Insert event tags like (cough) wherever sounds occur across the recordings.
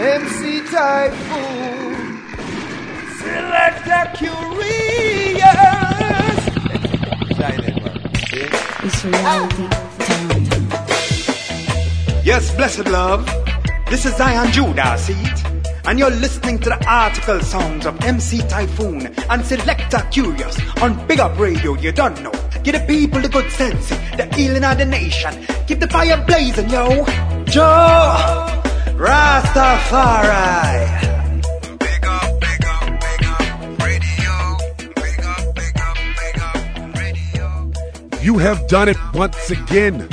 MC Typhoon, Selector Kurious. It's reality. Yes, blessed love. This is Zion Judah, see it? And you're listening to the article songs of MC Typhoon and Selector Kurious on Big Up Radio. You don't know. Give the people the good sense, the healing of the nation. Keep the fire blazing, yo. Joe Rastafari. Big up, big up, big up, radio. Big up, big up, big up, radio. You have done it once again.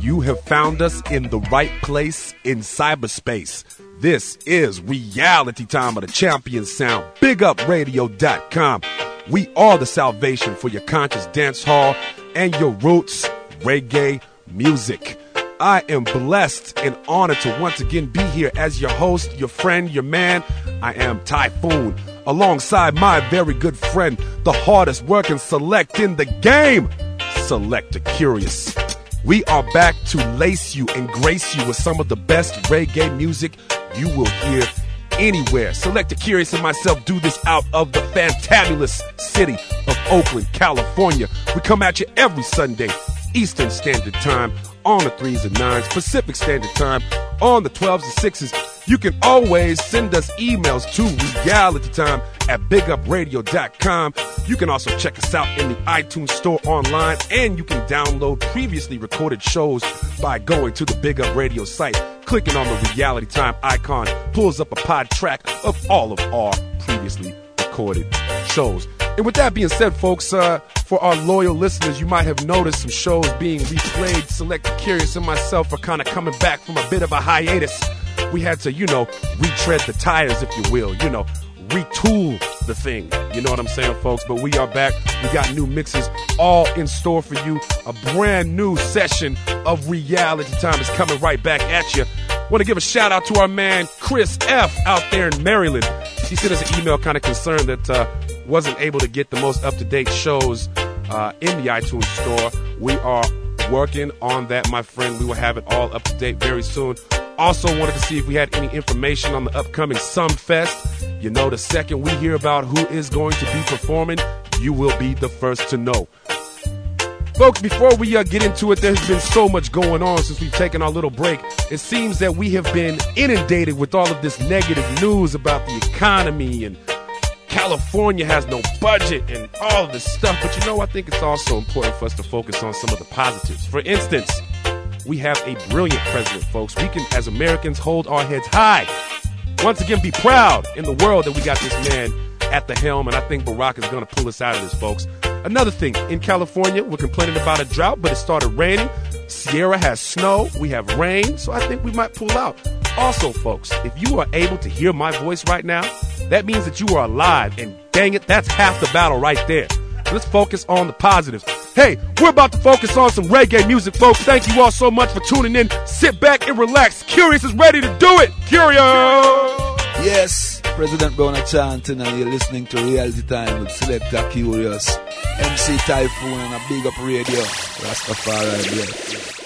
You have found us in the right place in cyberspace. This is reality time of the champion sound. BigUpRadio.com. We are the salvation for your conscious dance hall and your roots reggae music. I am blessed and honored to once again be here as your host, your friend, your man. I am Typhoon, alongside my very good friend, the hardest working select in the game, Selector Kurious. We are back to lace you and grace you with some of the best reggae music you will hear anywhere. Selector Kurious and myself do this out of the fantabulous city of Oakland, California. We come at you every Sunday, Eastern Standard Time, on the threes and nines, Pacific Standard Time, on the 12s and sixes. You can always send us emails to realitytime at bigupradio.com. You can also check us out in the iTunes store online, and you can download previously recorded shows by going to the Big Up Radio site. Clicking on the Reality Time icon pulls up a pod track of all of our previously recorded shows. And with that being said, folks, uh, for our loyal listeners, you might have noticed some shows being replayed. Select Kurious and myself are kind of coming back from a bit of a hiatus. We had to, you know, retread the tires, if you will, you know, retool the thing. You know what I'm saying, folks? But we are back. We got new mixes all in store for you. A brand new session of Reality Time is coming right back at you. Want to give a shout out to our man Chris F out there in Maryland. He sent us an email kind of concerned that uh, wasn't able to get the most up to date shows uh, in the iTunes store. We are working on that, my friend. We will have it all up to date very soon. Also, wanted to see if we had any information on the upcoming Sumfest. You know, the second we hear about who is going to be performing, you will be the first to know. Folks, before we uh, get into it, there's been so much going on since we've taken our little break. It seems that we have been inundated with all of this negative news about the economy and California has no budget and all of this stuff. But you know, I think it's also important for us to focus on some of the positives. For instance, we have a brilliant president, folks. We can, as Americans, hold our heads high. Once again, be proud in the world that we got this man at the helm, and I think Barack is going to pull us out of this, folks. Another thing, in California, we're complaining about a drought, but it started raining. Sierra has snow, we have rain, so I think we might pull out. Also, folks, if you are able to hear my voice right now, that means that you are alive, and dang it, that's half the battle right there. Let's focus on the positives. Hey, we're about to focus on some reggae music, folks. Thank you all so much for tuning in. Sit back and relax. Kurious is ready to do it. Kurious! Yes, Prezident Brown chanting, and you're listening to Reality Time with Selector Kurious, MC Typhoon, and a big up radio. Rastafari, yeah.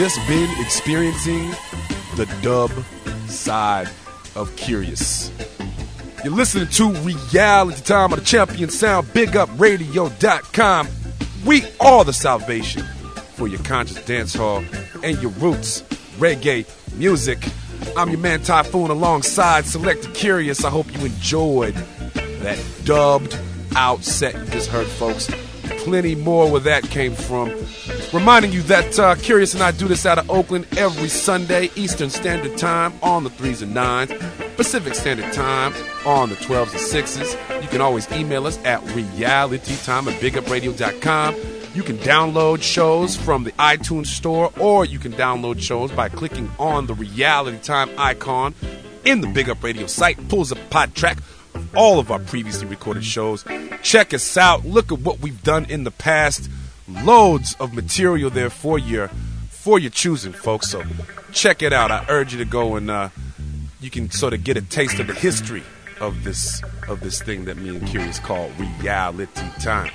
just been experiencing the dub side of Kurious. You're listening to Reality Time on the Champion Sound, BigUpRadio.com. We are the salvation for your conscious dance hall and your roots reggae music. I'm your man Typhoon alongside Selected Kurious. I hope you enjoyed that dubbed out set you just heard, folks. Plenty more where that came from. Reminding you that uh, Kurious and I do this out of Oakland every Sunday, Eastern Standard Time on the 3s and 9s, Pacific Standard Time on the 12s and 6s. You can always email us at realitytime at bigupradio.com. You can download shows from the iTunes Store, or you can download shows by clicking on the Reality Time icon in the Big Up Radio site. Pulls a pod track of all of our previously recorded shows. Check us out. Look at what we've done in the past. Loads of material there for your for your choosing, folks. So check it out. I urge you to go and uh, you can sort of get a taste of the history of this of this thing that me and Kurious call reality time.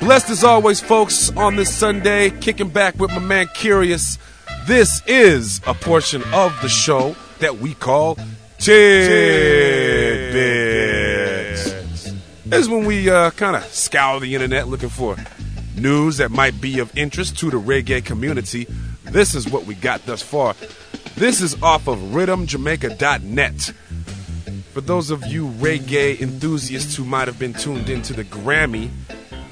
Blessed as always, folks, on this Sunday, kicking back with my man Kurious. This is a portion of the show that we call Tidbits. This is when we uh, kind of scour the internet looking for news that might be of interest to the reggae community. This is what we got thus far. This is off of rhythmjamaica.net. For those of you reggae enthusiasts who might have been tuned into the Grammy,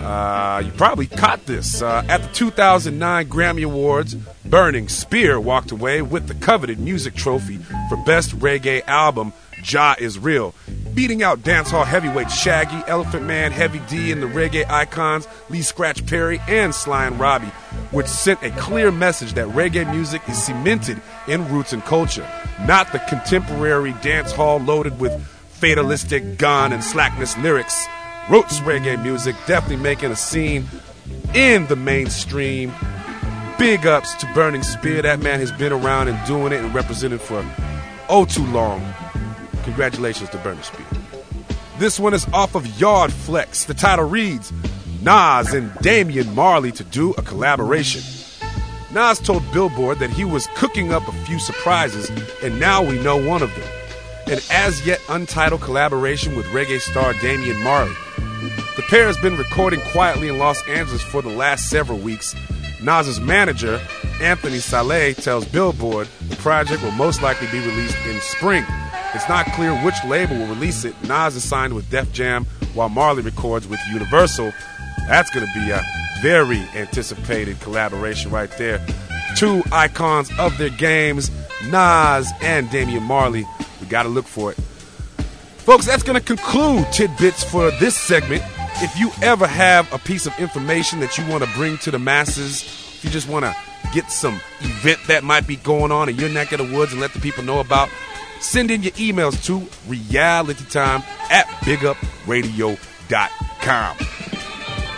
uh, you probably caught this. Uh, at the 2009 Grammy Awards, Burning Spear walked away with the coveted music trophy for Best Reggae Album, Jah is Real, beating out dancehall heavyweight Shaggy, Elephant Man, Heavy D, and the reggae icons Lee Scratch Perry and Sly and Robbie, which sent a clear message that reggae music is cemented in roots and culture, not the contemporary dancehall loaded with fatalistic gun and slackness lyrics. Roots reggae music definitely making a scene in the mainstream. Big ups to Burning Spear. That man has been around and doing it and represented for oh too long. Congratulations to Burning Spear. This one is off of Yard Flex. The title reads Nas and Damian Marley to do a collaboration. Nas told Billboard that he was cooking up a few surprises, and now we know one of them. An as yet untitled collaboration with reggae star Damian Marley. The pair has been recording quietly in Los Angeles for the last several weeks. Nas's manager, Anthony Saleh, tells Billboard the project will most likely be released in spring. It's not clear which label will release it. Nas is signed with Def Jam, while Marley records with Universal. That's going to be a very anticipated collaboration right there. Two icons of their games, Nas and Damian Marley. We got to look for it. Folks, that's going to conclude tidbits for this segment. If you ever have a piece of information that you want to bring to the masses, if you just want to get some event that might be going on in your neck of the woods and let the people know about, send in your emails to realitytime at bigupradio.com.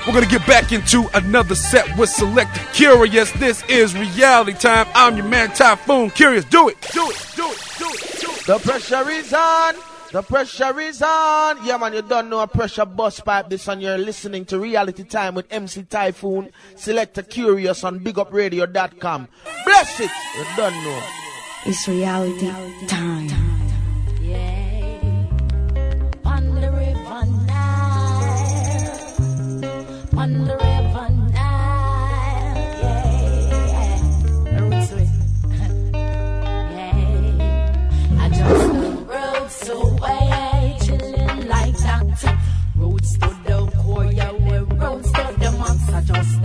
We're going to get back into another set with Selected Kurious. This is Reality Time. I'm your man Typhoon Kurious. Do it, do it, do it, do it, do it. The pressure is on. The pressure is on. Yeah, man, you don't know a pressure bus pipe this and you're listening to Reality Time with MC Typhoon. Select Kurious on bigupradio.com. Bless it. You don't know. It's reality time. On the river Nile, on the river Nile, yeah, (laughs) yeah. I just the roots away, chilling like to the core, yeah, the monster. Just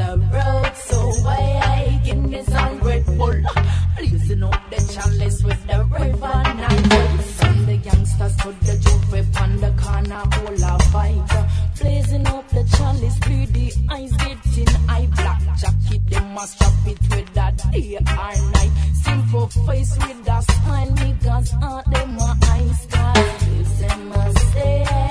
me some Red Bull. (laughs) Losing up the chalice with the river Nile. From the gangsters to the juke on the corner, all a fight. Blazing up the chalice, greedy eyes getting eye black jacket. They must strap it with that day or night. Simple face with that smile, niggas are them my eyes. Cause it's them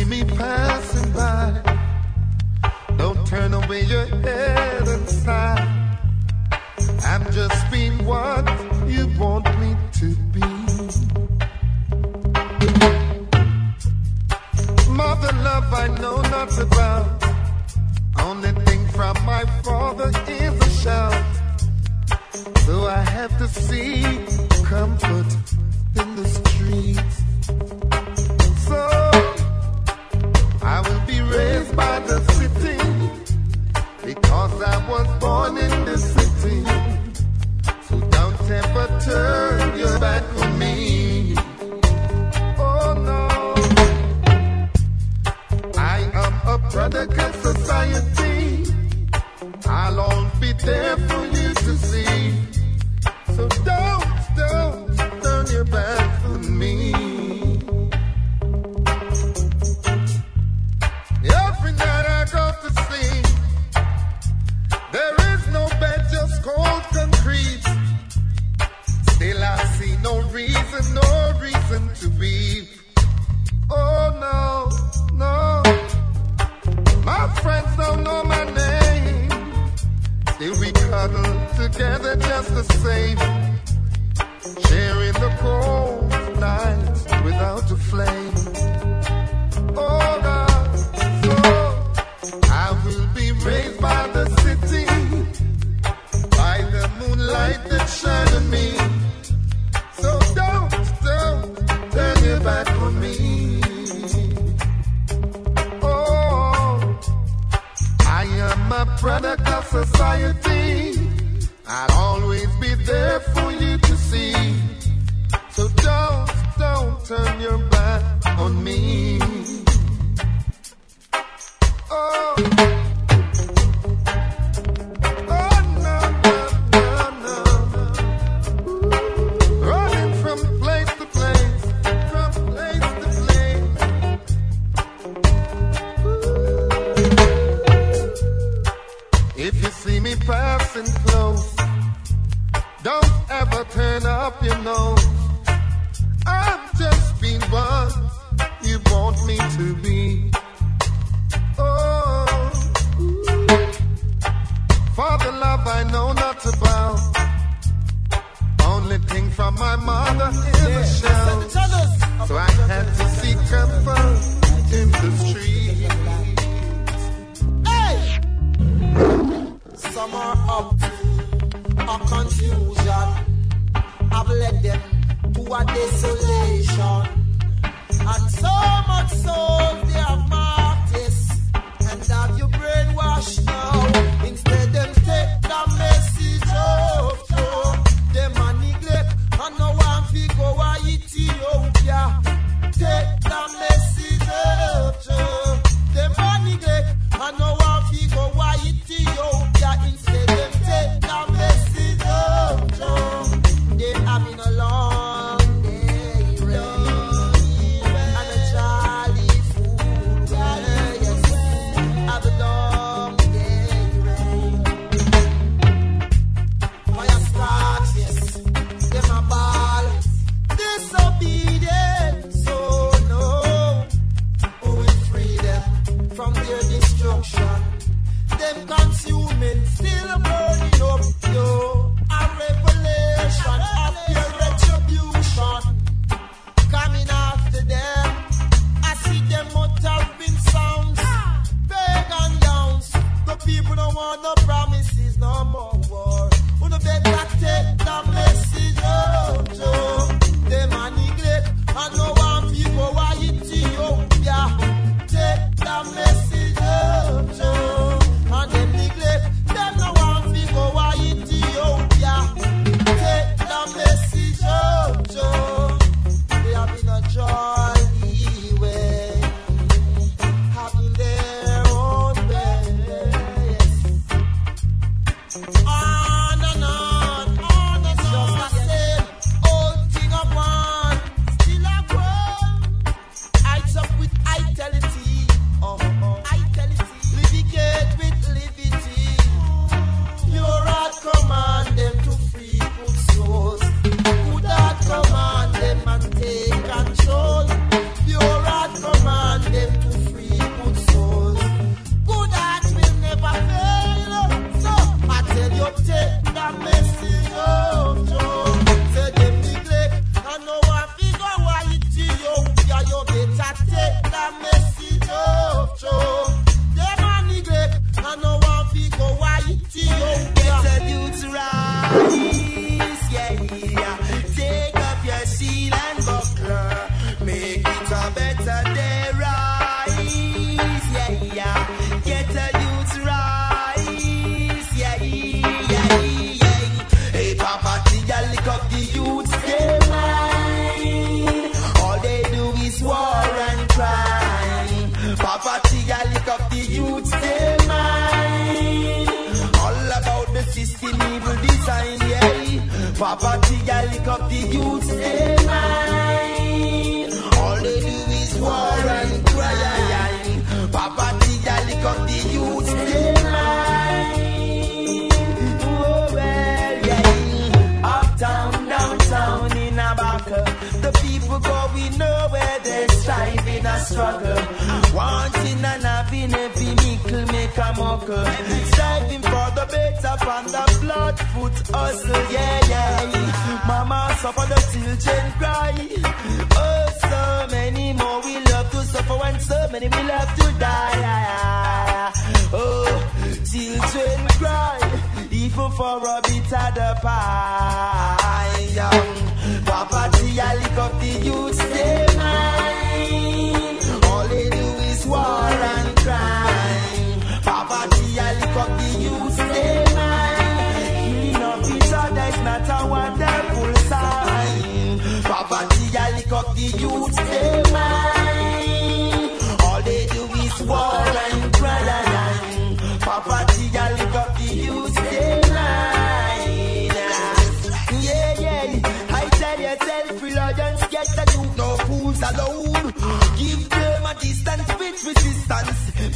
see me passing by, don't turn away your head and sigh. I'm just being what you want me to be. Mother love I know not about. Only thing from my father is a shout. So I have to seek comfort in the streets. born in this city. So don't ever turn your back on me. Oh no. I am a product of society. I'll always be there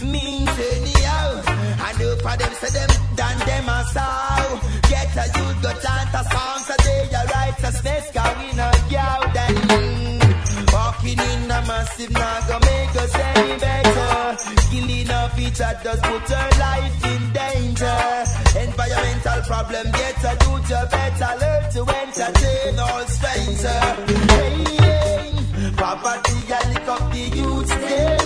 mean genial. And you for them say them than them a sow. Get a youth go chant a song so they a righteousness cause we no cow them. Walking in a massive now go make us any better. Killing off each other put her life in danger. Environmental problem get a do your better learn to entertain all stranger. Hey, hey. Poverty a lick up the youth's.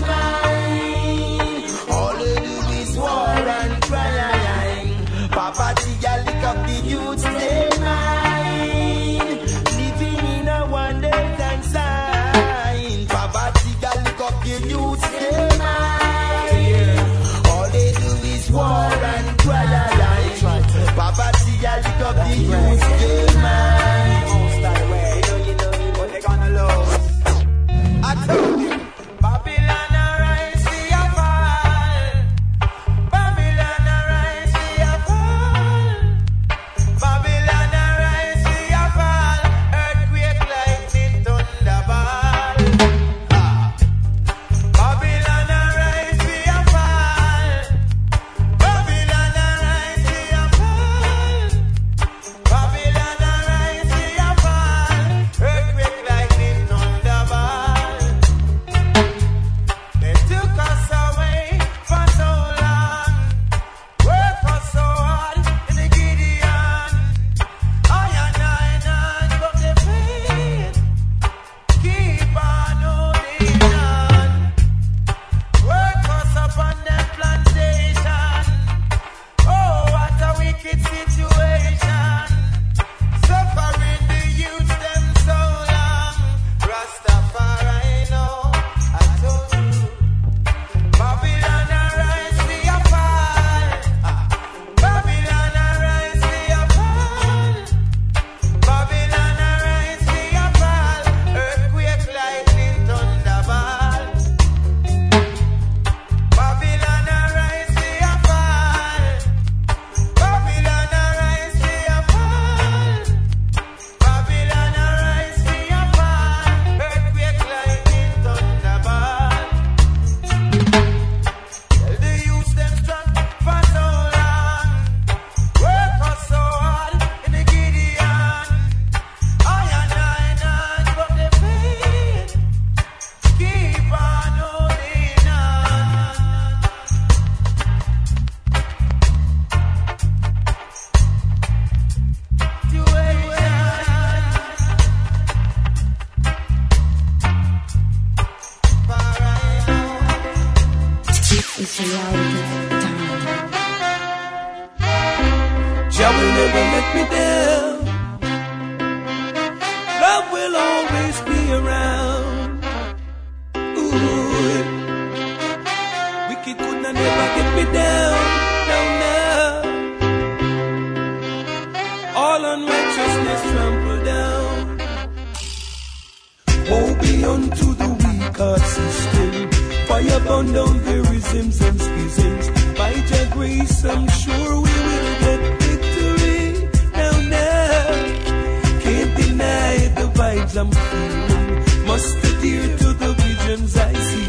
clouds feeling. Must adhere to the visions I see.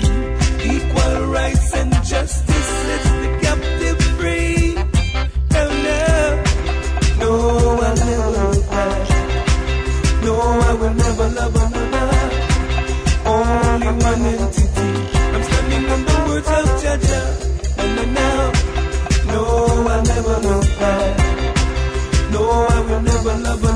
Equal rights and justice lets the captive free. Hell no, no, I'll never look back. No, I will never love another. Only one entity. I'm standing on the words of Jah Jah. And no, now, no, I'll never look back. No, I will never love.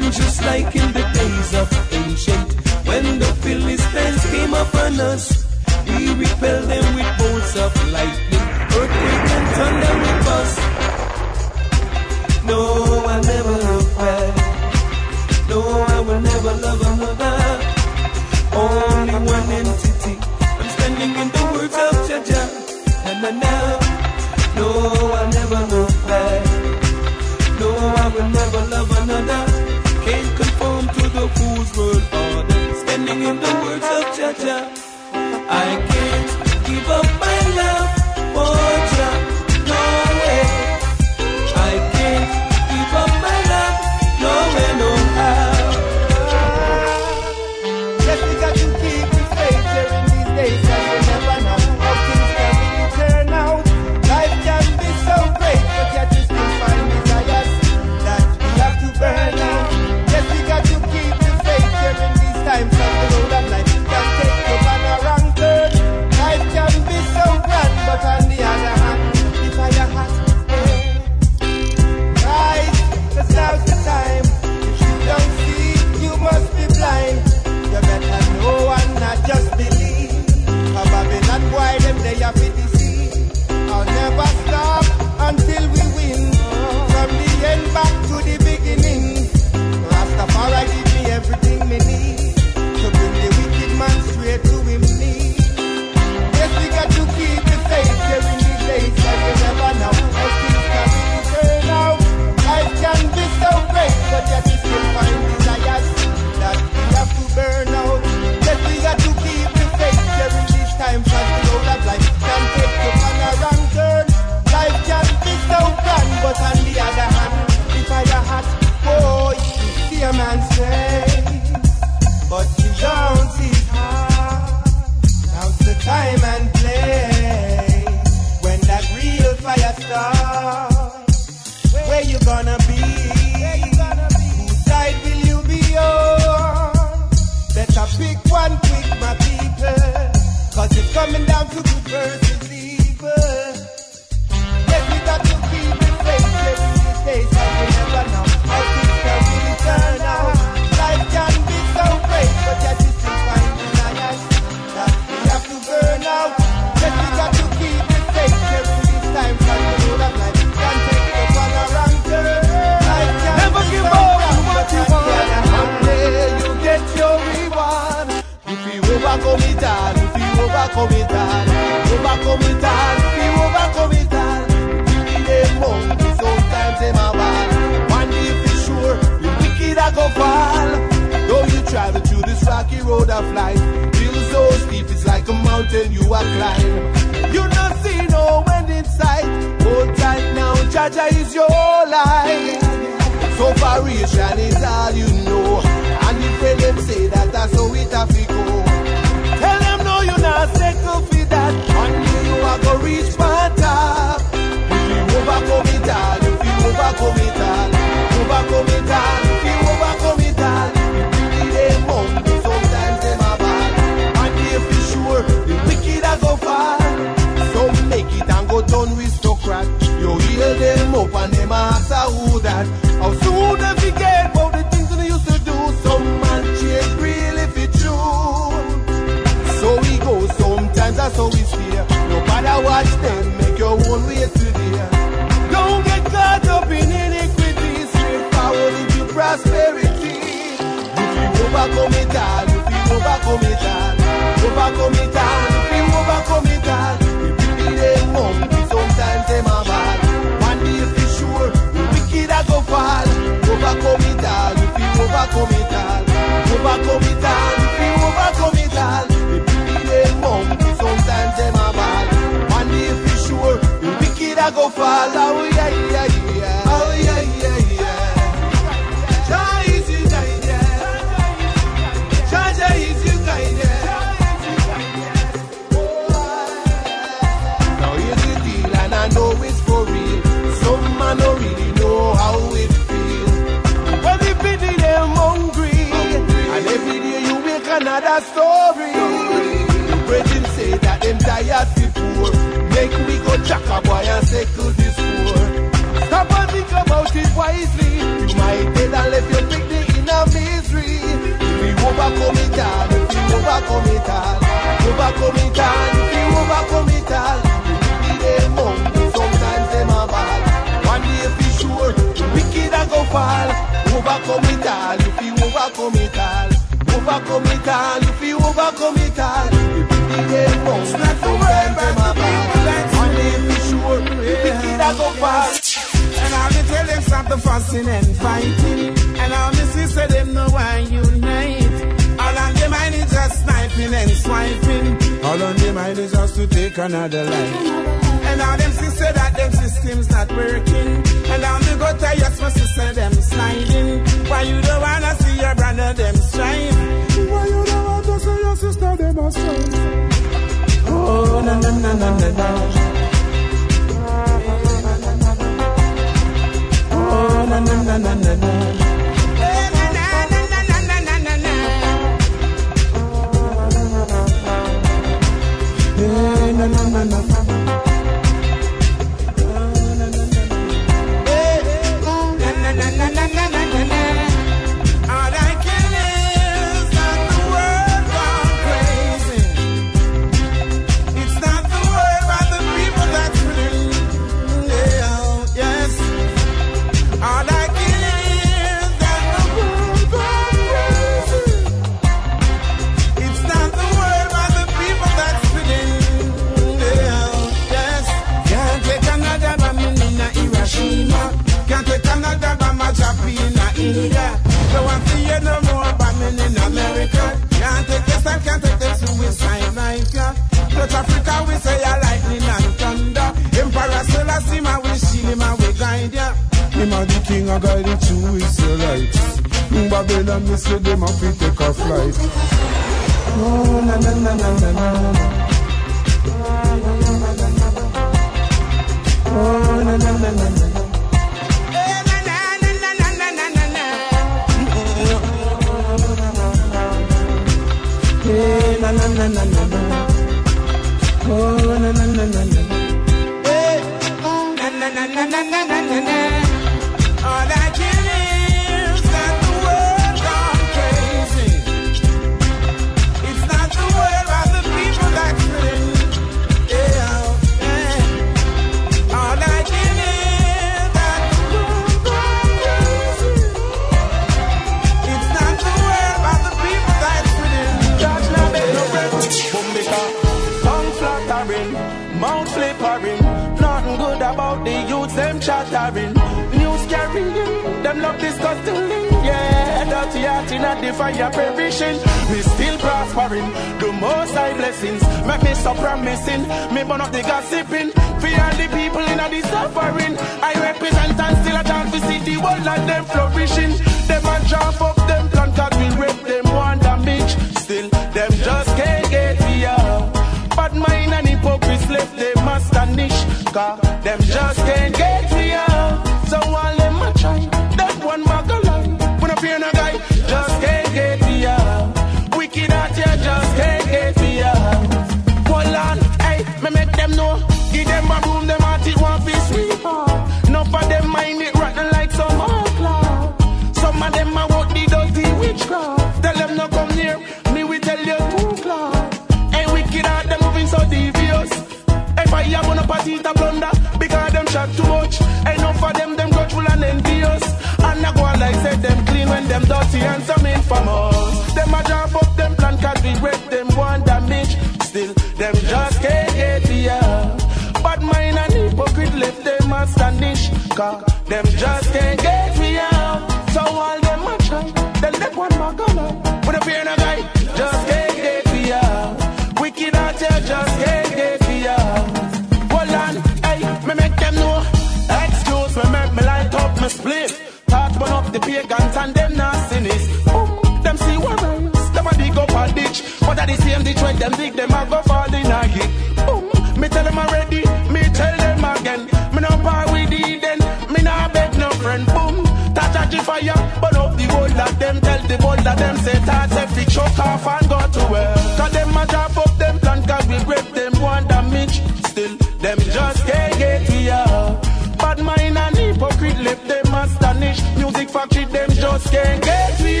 Friend. Boom, touch a fire, burn up the whole of them. Tell the whole of them say if the choke off and go to well. Cause them a drop up them plan, cause we grip them one damage. Still, them just can't get out. Bad mind and hypocrite left them astonished. Music factory, them just can't get me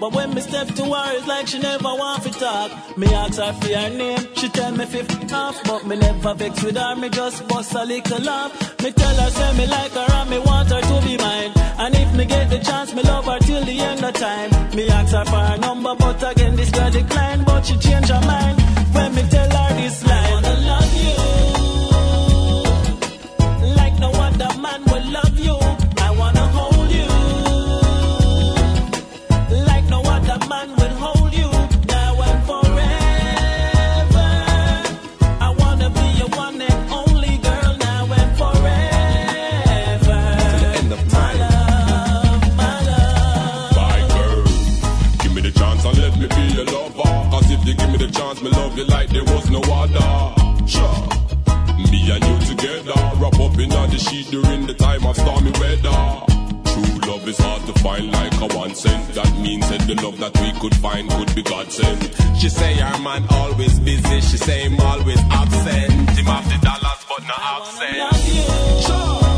But when me step to her, it's like she never want to talk. Me ask her for her name, she tell me fifth off. But me never vex with her, me just bust a little laugh. Me tell her, say me like her and me want her to be mine. And if me get the chance, me love her till the end of time. Me ask her for her number, but again this girl decline. But she change her mind when me tell her this line. I wanna love you sheet during the time of stormy weather. True love is hard to find like a one cent. That means that the love that we could find could be God sent. She say her man always busy. She say him always absent. Him have the dollars but no accent. Love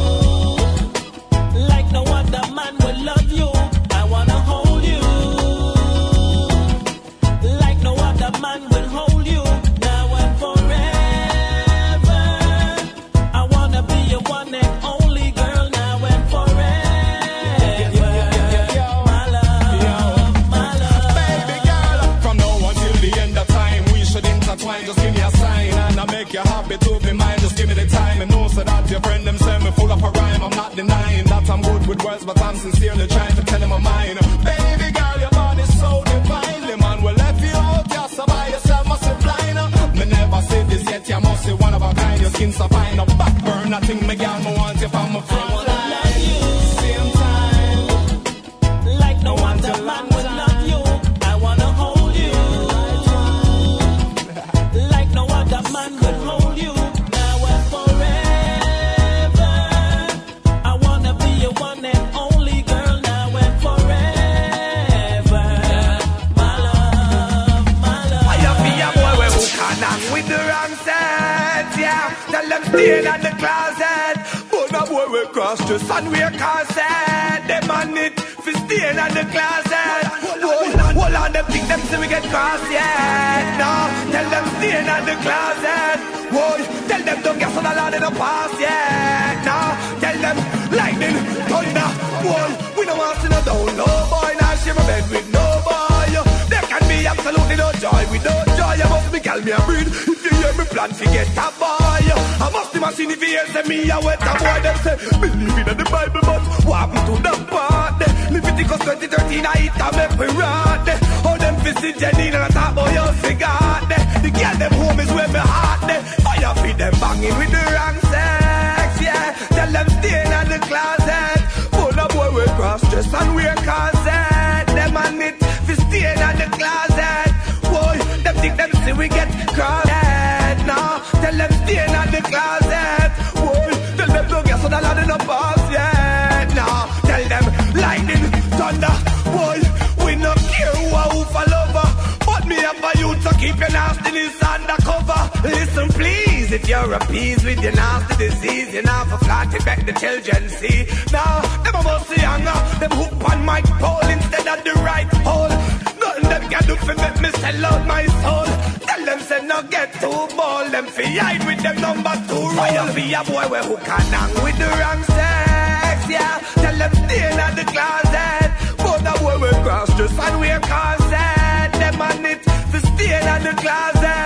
sincerely trying to tell him I'm mine. Baby girl, your body's so divine. The man will let you out, just by yourself, must be blind. Me never said this yet, you must be one of a kind. Your skin so fine, no backburn, nothing me girl, me want you from a front dress and wear corset. Them on it for staying in the closet. Hold on, hold on, them think them say we get cross, yeah. No, tell them stay in the closet. Whoa, tell them don't get on the land in the past, yeah. No, tell them lightning, thunder. Whoa, we don't want to no down, no boy. Now share a bed with no boy. There can be absolutely no joy with no be calm, me a breed. If you hear me plan to get a boy. I must have seen if he hears me, I wet a boy. Them say, believe in the Bible, but what happened to the part? Leviticus 2013, I eat a make we rot. All them fisted Jenny and I talk about your cigar. The girl them home is where if you're appeased with your nasty disease, you're not for flatting back the children, see. Now, them a must younger, them hook on my pole instead of the right hole. Nothing them can do for make me sell out my soul. Tell them say no get too bold, them fi hide with them number two roll. Fire be a boy where who can hang with the wrong sex, yeah. Tell them stay in the closet. But the boy with cross dress and wear corset. Them and it fi stay in the closet.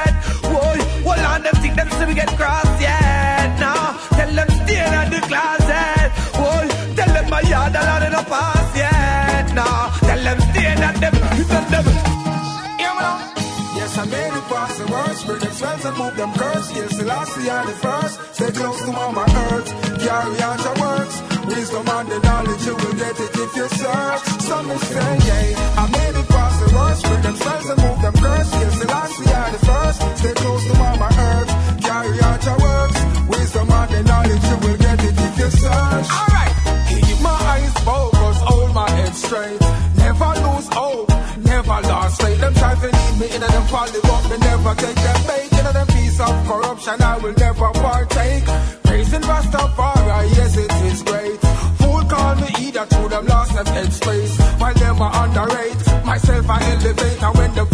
In them. Yeah, man. Yes, I made it past the worst. Bring them spells and move them curse. Yes, the last year the first. Stay close to mama earth. Carry out your works. Wisdom and the knowledge you will get it if you search. Some say, yeah, I made it past the worst. Bring them spells and move in them folly, but they never take them bait. In them piece of corruption, I will never partake. Praising Rastafari, yes it is great. Fool call me either to them lost them head space. While them are underrate, myself I elevate. And when the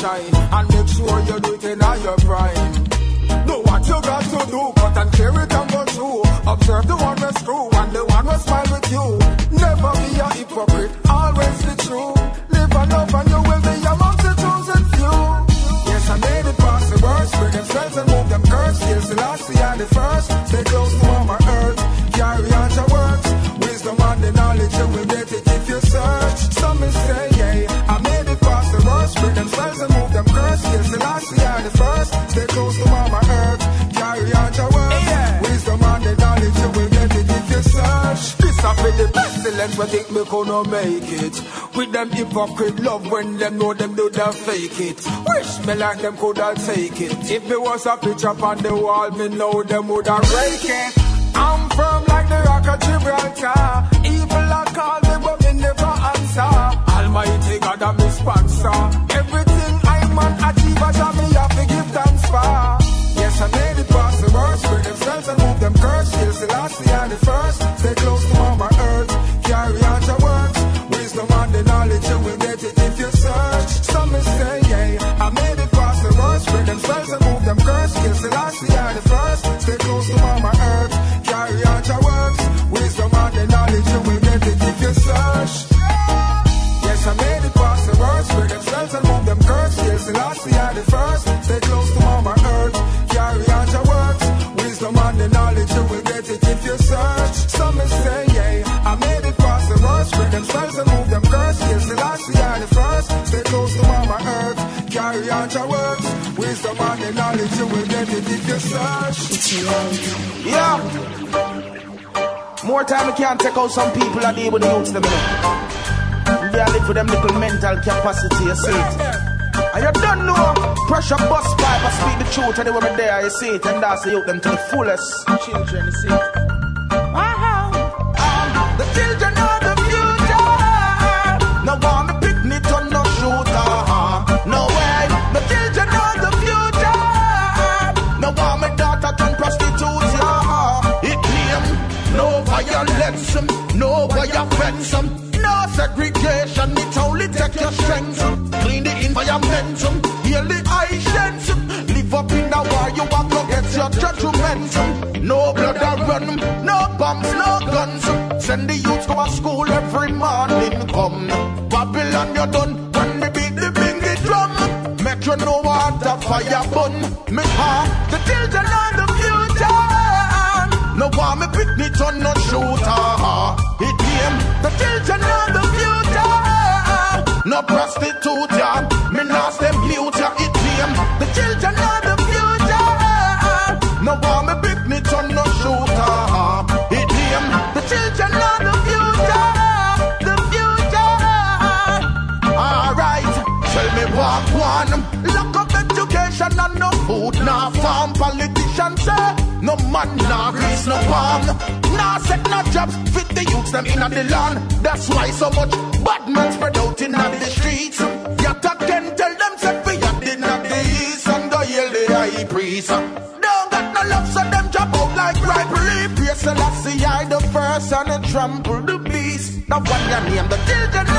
shine. And make sure you do it in all your prime. Know what you got to do, cut and clear it and go through. Observe the one that's true and the one will smile with you. Never be a hypocrite, we think we gonna make it. With them hypocrite love when them know them do the fake it. Wish me like them coulda take it. If it was a picture on the wall, me know them woulda break it. I'm firm like the rock of Gibraltar. Evil I call me, but me never answer. Almighty God, I'm my sponsor. Everything I'm on achieve, I shall me have to give thanks for. Yes, I made it past the worst. Bring themselves and move them curse. The last, we the first. Time we can't take out some people that deal with the them. They are live with them little mental capacity, you see it. And you don't know pressure bus pipe, I speak the truth anywhere me there, you see it, and that's the youth them to the fullest. Children, you see it. strength. Clean the environment. Heal the hygiene. Live up in the war. You are go get your judgment. No blood run. No bombs. No prostitute, yeah. Me not them mute, yeah. It him, the children are the future. Eh. No want me picnic on no shooter. It him, the children are the future. Eh. The future. Eh. Alright, tell me what one. Lock up education and no food, nah farm. Politicians say no man, nah grease, no palm. Nah set no jobs fit the youths them in the land. That's why so much spread out in the streets. Yet again tell them say we are in the east and go yell the high priest. Don't got no love so them drop out like ripe leaf. Yes, Selassie I the first and trample the beast. Now what your name? The children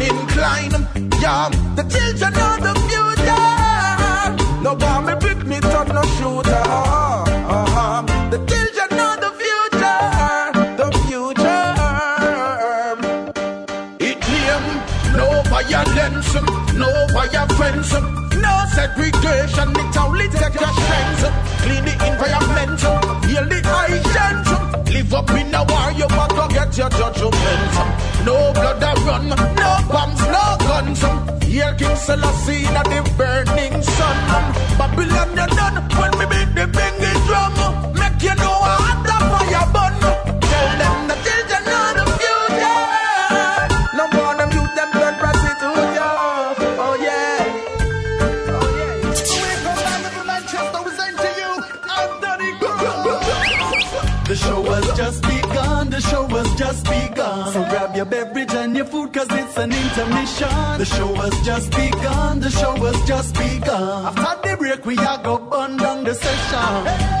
ear incline. Yeah, the children of the future. No want me pick me turn no shooter. Uh-huh. The children of the future. The future. It claim no violence, no violence, no segregation. It only take your strength. Clean the environment, heal the hygiene. Live up in a war, you must Selassie in the burning sun. Babylon you done when me beat the bingy drum. Make you know how the fire burn. Tell them the children of the future. No more them youth them turn prostitute. yeah. Oh yeah. We send to you. The show has just begun, the show has just begun. So grab your your food cause it's an intermission. The show has just begun, the show has just begun. After the break we are go burn down the session.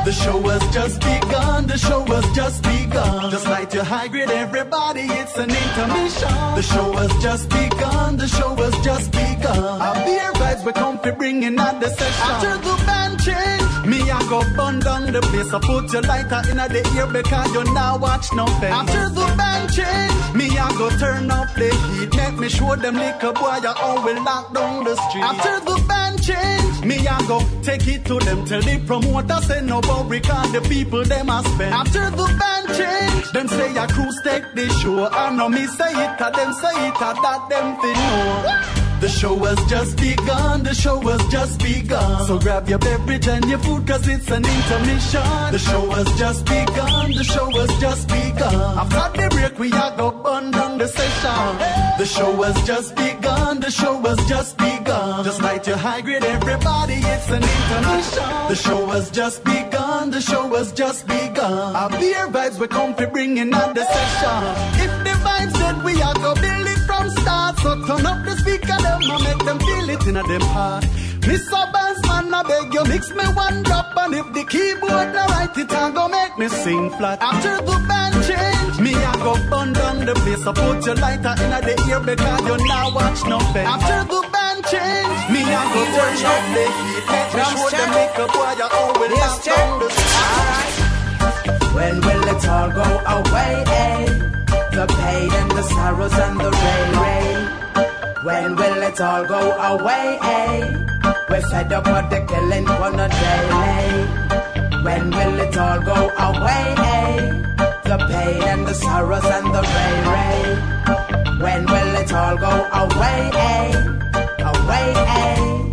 The show has just begun, the show has just begun. Just light your high grade everybody, it's an intermission. The show has just begun, the show has just begun. Our beer vibes we're for bringing out the session. After the band change, me I go burn down the place. I put your lighter in the ear because you now watch no fence. After the band change, me I go turn up the heat. Make me show them liquor boy I always lock down the street. After the band change, me I go take it to them. Tell the promoter say no but record the people them a spend. After the band change, them say a cruise take the show. I know me say it, a them say it, a that them fi know. The show has just begun, the show has just begun. So grab your beverage and your food cause it's an intermission. The show has just begun, the show has just begun. After the break we are go burn down the session. The show has just begun, the show has just begun. Just light your high grade everybody, it's an intermission. The show has just begun, the show has just begun. Our beer vibes we come for bringing out the session. If the vibes that we are go build it start, so turn up the speaker them and make them feel it in a them heart. Mr. Bassman, I beg you, mix me one drop, and if the keyboard not right, it a go make me sing flat. After the band change, me a go burn down the place. I put your lighter in the ear because you now watch no fence. After the band change, me a go turn up the heat. Make me show them make a boy you always lock down the When will it all go away? Eh? The pain and the sorrows and the rain, rain. When will it all go away? We're fed up with the killing on a daily. When will it all go away? The pain and the sorrows and the rain, rain. When will it all go away? Away?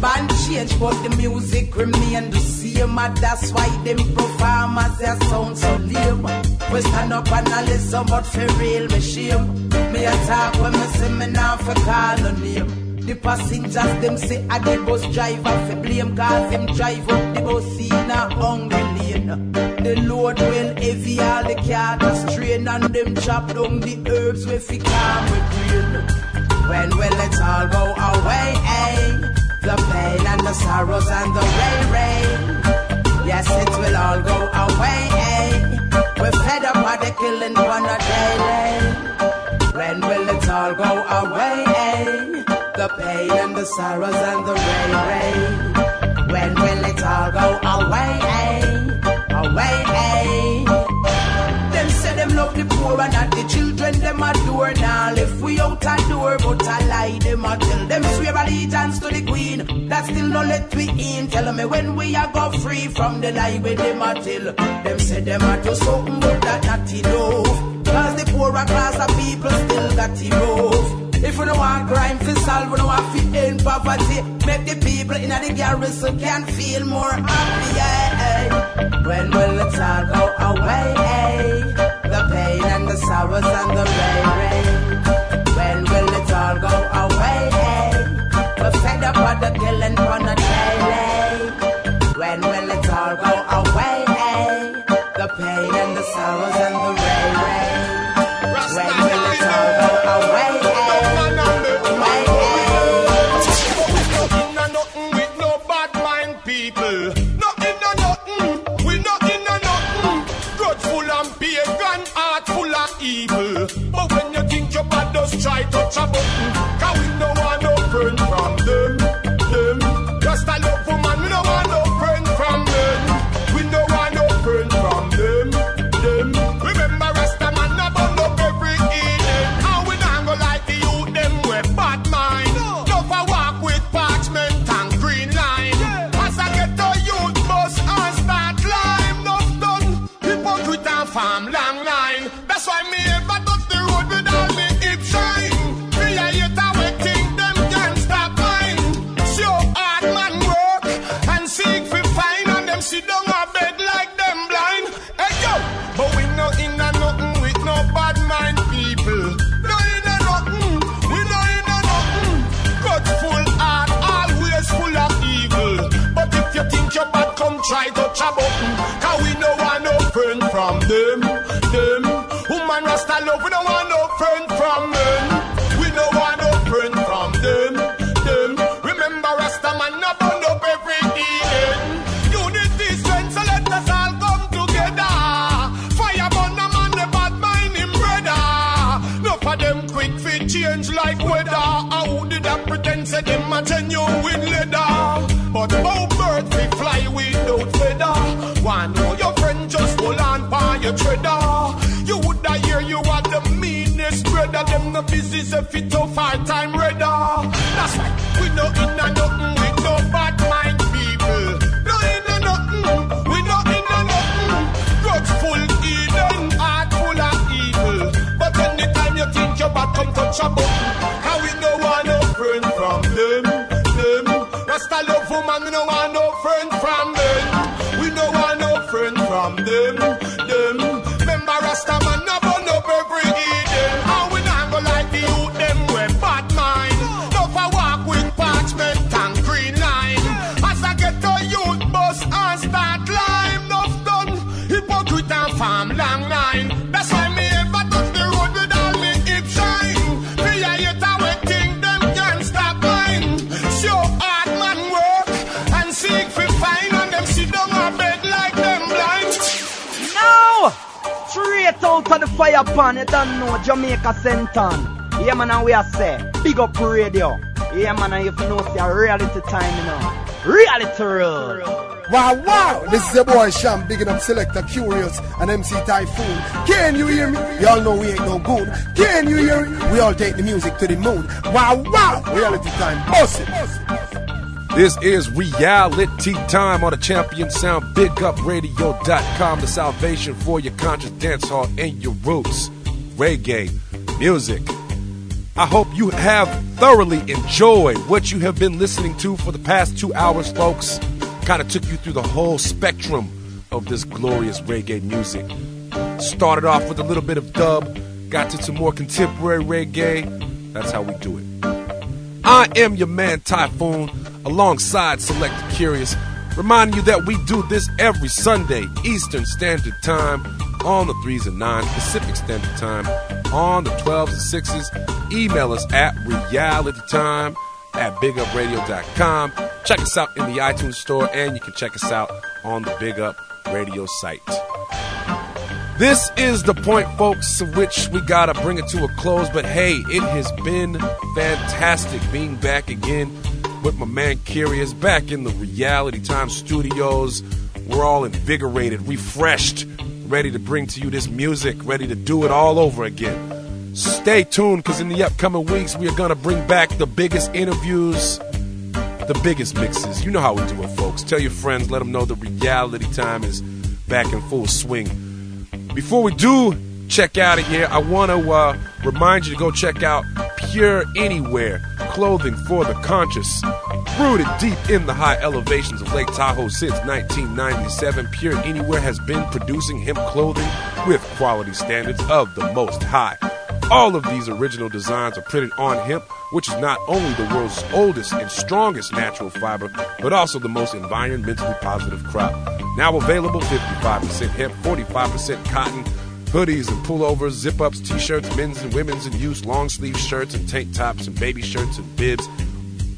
Band change, but the music remain the same. And that's why them performers their sound so lame. We stand up and I listen, but for real me shame. Me attack when me see me now for call the name. The passengers them say I the bus driver for blame, cause him drive up the bus in a hungry lane. the load well heavy, all the cattle strain and them chop down the herbs with fi calm with rain. When will it all go away? Eh? The pain and the sorrows and the rain, rain. Yes, it will all go away. We're fed up by the killing on a daily. When will it all go away? The pain and the sorrows and the rain, rain. When will it all go away? Away, and not the children them adore. Now if we out a door, but a lie them a tell them swear allegiance to the queen. That still no let we in. Tell me when we a go free from the lie with them a tell. Them say them a do something but that not enough. Cause the poorer class of people still got the rough. If we don't want crime to solve, we don't want to end poverty. Make the people in the garrison can feel more happy. When will it all go away? The pain the sorrows and the rain, rain. When will it all go away? We're fed up with the killing just pan, you don't know Jamaica Senton. Yeah, man, and we are say, big up radio. Yeah, man, and if you know, it's a reality time, you know. Reality rule. Wow, wow! This is your boy Sham, bigging up Selector Kurious and MC Typhoon. Can you hear me? Y'all know we ain't no good. Can you hear me? We all take the music to the moon. Wow, wow! Reality time, boss it. This is reality time on the Champion Sound. BigUpRadio.com, the salvation for your conscious dance hall and your roots. Reggae music. I hope you have thoroughly enjoyed what you have been listening to for the past two hours, folks. Kind of took you through the whole spectrum of this glorious reggae music. Started off with a little bit of dub, got to some more contemporary reggae. That's how we do it. I am your man Typhoon, alongside Select Kurious. Reminding you that we do this every Sunday, Eastern Standard Time, on the 3s and 9s, Pacific Standard Time, on the 12s and 6s. Email us at realitytime at bigupradio.com. Check us out in the iTunes store, and you can check us out on the Big Up Radio site. This is the point, folks, which we gotta bring it to a close. But hey, it has been fantastic being back again with my man Kurious back in the Reality Time studios. We're all invigorated, refreshed, ready to bring to you this music, ready to do it all over again. Stay tuned because in the upcoming weeks, we are gonna bring back the biggest interviews, the biggest mixes. You know how we do it, folks. Tell your friends, let them know the Reality Time is back in full swing. Before we do check out of here, I want to uh, remind you to go check out Pure Anywhere clothing for the conscious. Rooted deep in the high elevations of Lake Tahoe since 1997, Pure Anywhere has been producing hemp clothing with quality standards of the most high. All of these original designs are printed on hemp, which is not only the world's oldest and strongest natural fiber, but also the most environmentally positive crop. Now available 55% hemp, 45% cotton, hoodies and pullovers, zip ups, t shirts, men's and women's in use, long sleeve shirts and tank tops and baby shirts and bibs.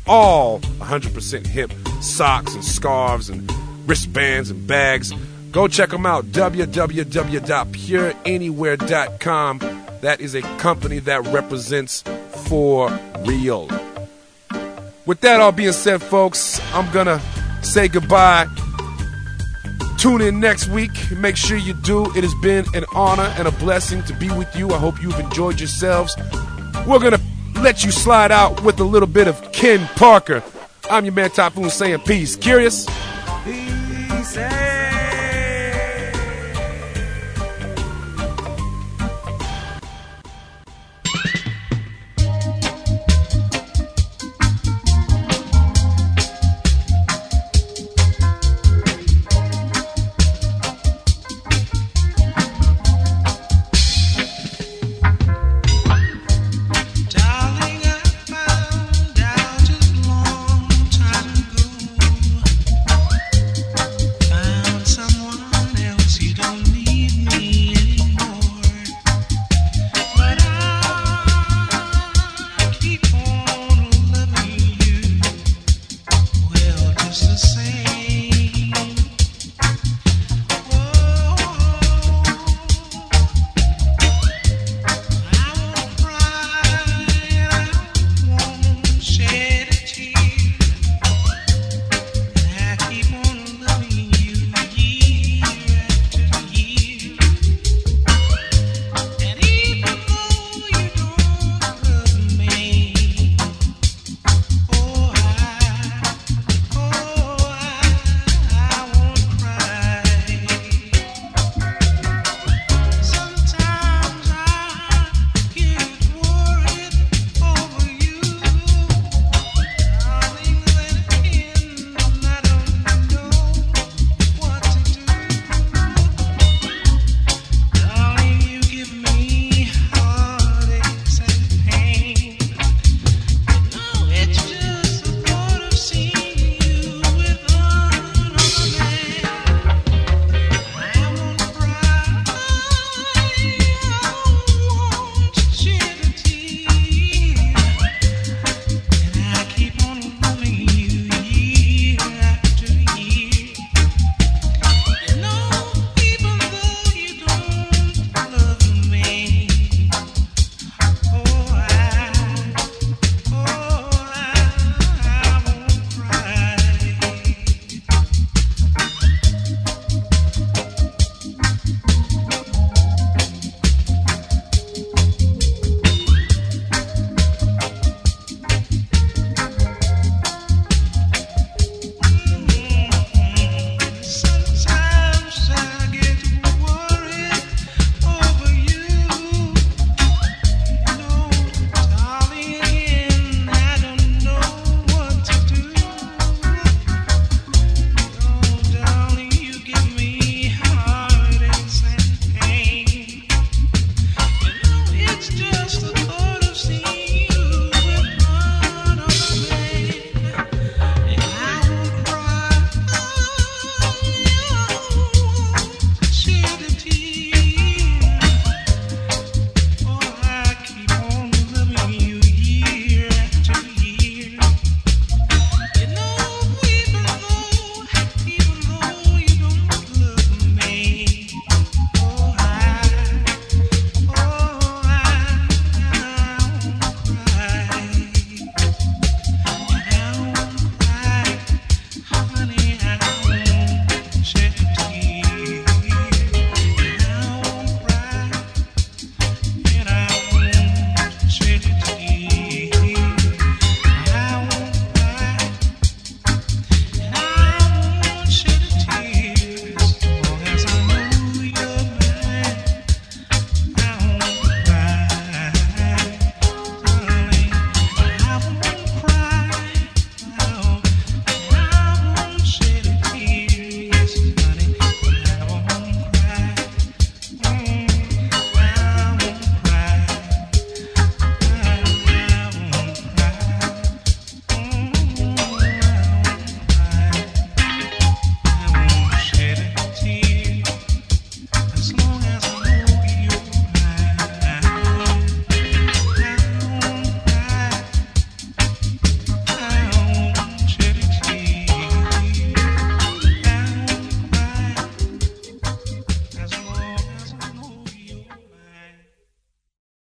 All 100% hemp, socks and scarves and wristbands and bags. Go check them out, www.pureanywhere.com. That is a company that represents for real. With that all being said, folks, I'm gonna say goodbye. Tune in next week. Make sure you do. It has been an honor and a blessing to be with you. I hope you've enjoyed yourselves. We're gonna let you slide out with a little bit of Ken Parker. I'm your man Typhoon saying peace. Kurious? Peace